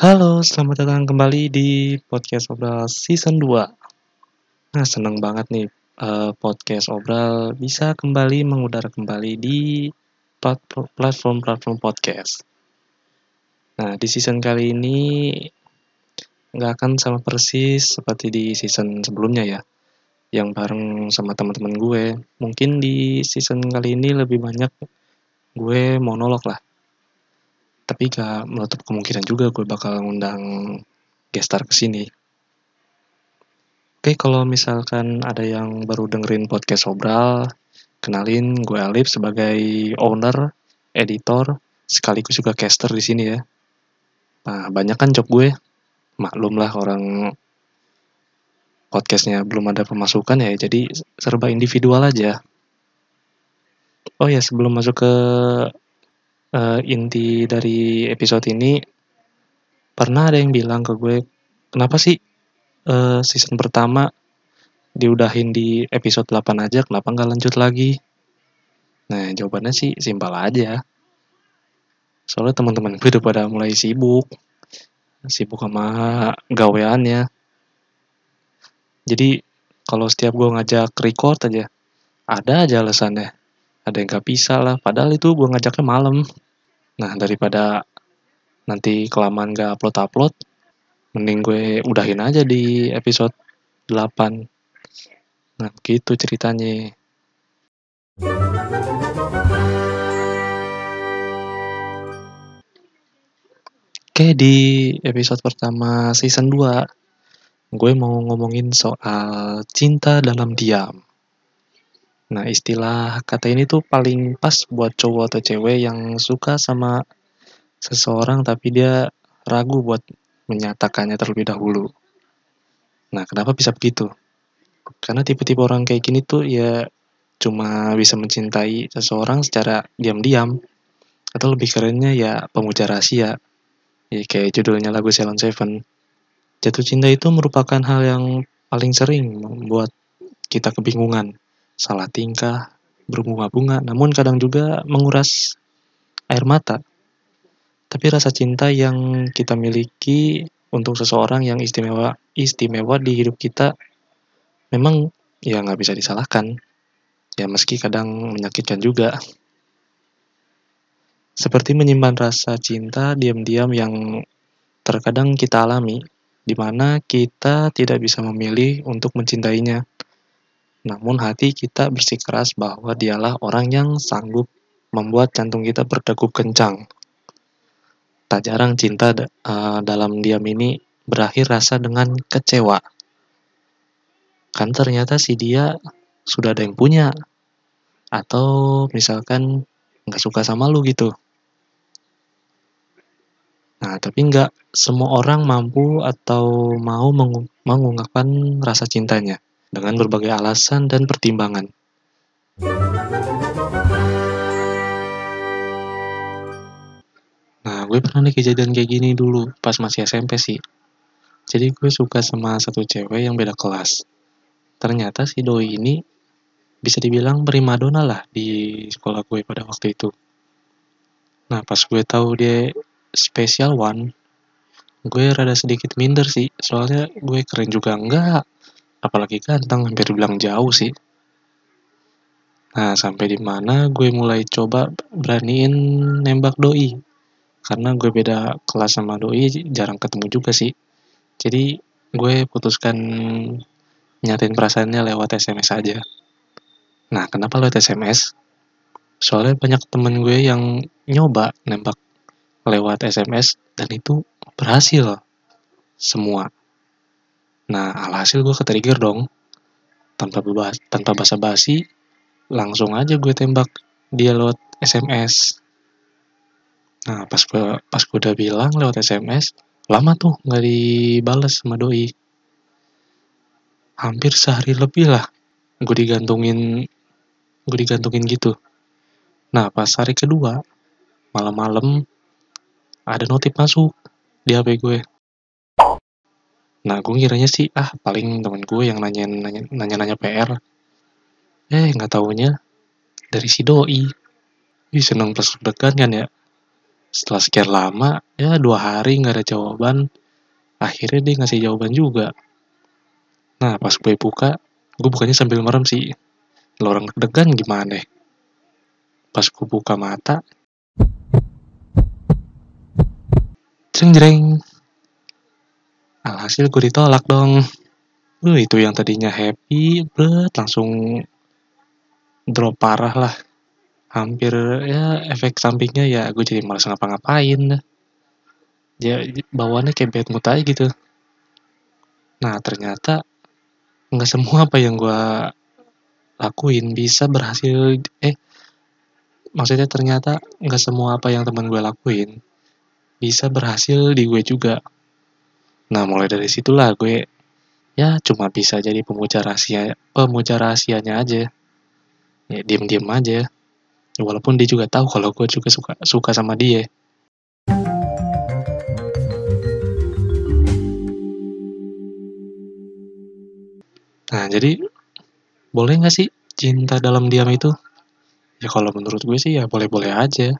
Halo, selamat datang kembali di podcast Obral season 2. Nah, seneng banget nih eh, podcast Obral bisa kembali mengudara kembali di platform- platform-platform podcast. Nah, di season kali ini nggak akan sama persis seperti di season sebelumnya ya, yang bareng sama teman-teman gue. Mungkin di season kali ini lebih banyak gue monolog lah. Tapi gak menutup kemungkinan juga gue bakal ngundang gestar ke sini. Oke, kalau misalkan ada yang baru dengerin podcast Obral, kenalin gue Alif sebagai owner, editor, sekaligus juga caster di sini ya. Nah, banyak kan job gue. Maklum lah orang podcastnya belum ada pemasukan ya, jadi serba individual aja. Oh ya, sebelum masuk ke uh, inti dari episode ini, pernah ada yang bilang ke gue, kenapa sih uh, season pertama diudahin di episode 8 aja, kenapa nggak lanjut lagi? Nah, jawabannya sih simpel aja. Soalnya teman-teman gue udah pada mulai sibuk. Sibuk sama gaweannya. Jadi, kalau setiap gue ngajak record aja, ada aja alasannya. Ada yang gak bisa lah, padahal itu gue ngajaknya malam. Nah, daripada nanti kelamaan gak upload-upload, mending gue udahin aja di episode 8. Nah, gitu ceritanya. Oke, di episode pertama season 2, gue mau ngomongin soal cinta dalam diam. Nah, istilah kata ini tuh paling pas buat cowok atau cewek yang suka sama seseorang tapi dia ragu buat menyatakannya terlebih dahulu. Nah, kenapa bisa begitu? Karena tipe-tipe orang kayak gini tuh ya cuma bisa mencintai seseorang secara diam-diam atau lebih kerennya ya pemuja rahasia Ya, kayak judulnya lagu Ceylon Seven. Jatuh cinta itu merupakan hal yang paling sering membuat kita kebingungan, salah tingkah, berbunga-bunga, namun kadang juga menguras air mata. Tapi rasa cinta yang kita miliki untuk seseorang yang istimewa istimewa di hidup kita memang ya nggak bisa disalahkan. Ya meski kadang menyakitkan juga seperti menyimpan rasa cinta diam-diam yang terkadang kita alami, di mana kita tidak bisa memilih untuk mencintainya. Namun hati kita bersikeras bahwa dialah orang yang sanggup membuat jantung kita berdegup kencang. Tak jarang cinta uh, dalam diam ini berakhir rasa dengan kecewa. Kan ternyata si dia sudah ada yang punya. Atau misalkan nggak suka sama lu gitu. Nah, tapi nggak semua orang mampu atau mau mengungkapkan rasa cintanya dengan berbagai alasan dan pertimbangan. Nah, gue pernah nih kejadian kayak gini dulu pas masih SMP sih. Jadi gue suka sama satu cewek yang beda kelas. Ternyata si doi ini bisa dibilang primadona lah di sekolah gue pada waktu itu. Nah, pas gue tahu dia special one gue rada sedikit minder sih soalnya gue keren juga enggak apalagi ganteng hampir bilang jauh sih. Nah sampai di mana gue mulai coba beraniin nembak doi? Karena gue beda kelas sama doi jarang ketemu juga sih. Jadi gue putuskan nyatain perasaannya lewat SMS aja. Nah kenapa lewat SMS soalnya banyak temen gue yang nyoba nembak lewat SMS dan itu berhasil. Semua. Nah, alhasil gue ketrigger dong. Tanpa bebas, tanpa basa-basi, langsung aja gue tembak dia lewat SMS. Nah, pas gue pas gue udah bilang lewat SMS, lama tuh nggak dibales sama doi. Hampir sehari lebih lah gue digantungin gue digantungin gitu. Nah, pas hari kedua, malam-malam ada notif masuk di HP gue. Nah, gue ngiranya sih, ah paling temen gue yang nanya-nanya PR. Eh, nggak taunya dari si doi. Ih, seneng plus degan kan ya. setelah sekian lama ya dua hari nggak ada jawaban akhirnya dia ngasih jawaban juga nah pas gue buka gue bukanya sambil merem sih lo orang deg-degan gimana pas gue buka mata jreng jreng alhasil gue ditolak dong Uh, itu yang tadinya happy, bet langsung drop parah lah. Hampir ya efek sampingnya ya gue jadi malas ngapa-ngapain. Ya bawaannya kayak bad mood aja gitu. Nah ternyata nggak semua apa yang gue lakuin bisa berhasil eh maksudnya ternyata nggak semua apa yang teman gue lakuin bisa berhasil di gue juga. Nah mulai dari situlah gue ya cuma bisa jadi pemuja rahasia pemuja rahasianya aja. Ya diem-diem aja. Walaupun dia juga tahu kalau gue juga suka suka sama dia. Nah jadi boleh nggak sih cinta dalam diam itu? Ya kalau menurut gue sih ya boleh-boleh aja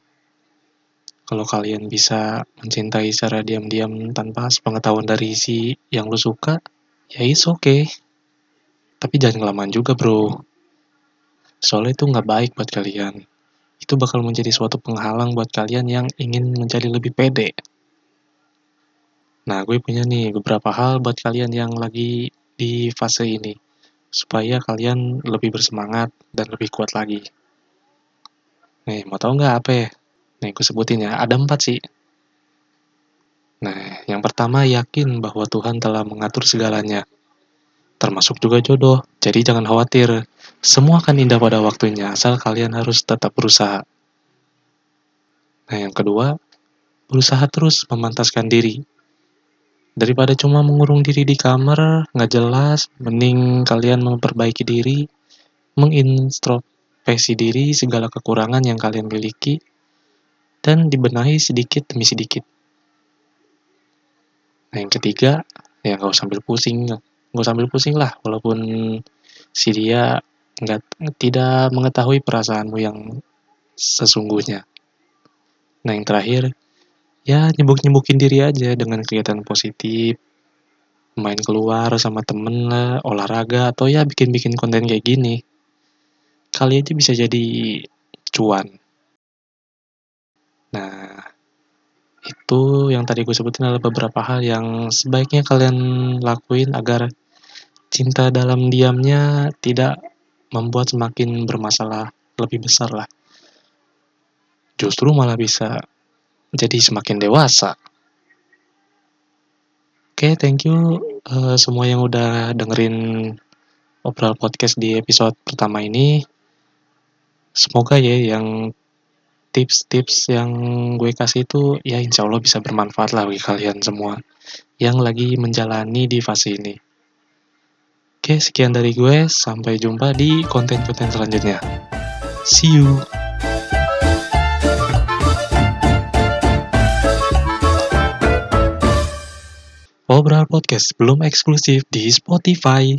kalau kalian bisa mencintai secara diam-diam tanpa sepengetahuan dari si yang lu suka ya oke okay. tapi jangan kelamaan juga bro. Soalnya itu nggak baik buat kalian. Itu bakal menjadi suatu penghalang buat kalian yang ingin menjadi lebih pede. Nah gue punya nih beberapa hal buat kalian yang lagi di fase ini supaya kalian lebih bersemangat dan lebih kuat lagi. Nih mau tau nggak apa ya nih gue sebutin ya ada empat sih Nah, yang pertama yakin bahwa Tuhan telah mengatur segalanya, termasuk juga jodoh. Jadi jangan khawatir, semua akan indah pada waktunya, asal kalian harus tetap berusaha. Nah, yang kedua, berusaha terus memantaskan diri. Daripada cuma mengurung diri di kamar, nggak jelas, mending kalian memperbaiki diri, mengintrospeksi diri segala kekurangan yang kalian miliki, dan dibenahi sedikit demi sedikit. Nah yang ketiga, ya nggak usah ambil pusing, nggak usah ambil pusing lah, walaupun si dia nggak tidak mengetahui perasaanmu yang sesungguhnya. Nah yang terakhir, ya nyebuk-nyebukin diri aja dengan kegiatan positif, main keluar sama temen lah, olahraga, atau ya bikin-bikin konten kayak gini. Kali aja bisa jadi cuan. Nah, itu yang tadi gue sebutin adalah beberapa hal yang sebaiknya kalian lakuin agar cinta dalam diamnya tidak membuat semakin bermasalah lebih besar lah. Justru malah bisa jadi semakin dewasa. Oke, okay, thank you uh, semua yang udah dengerin obrolan podcast di episode pertama ini. Semoga ya yang tips-tips yang gue kasih itu ya insya Allah bisa bermanfaat lah bagi kalian semua yang lagi menjalani di fase ini. Oke, sekian dari gue. Sampai jumpa di konten-konten selanjutnya. See you. Obral Podcast belum eksklusif di Spotify.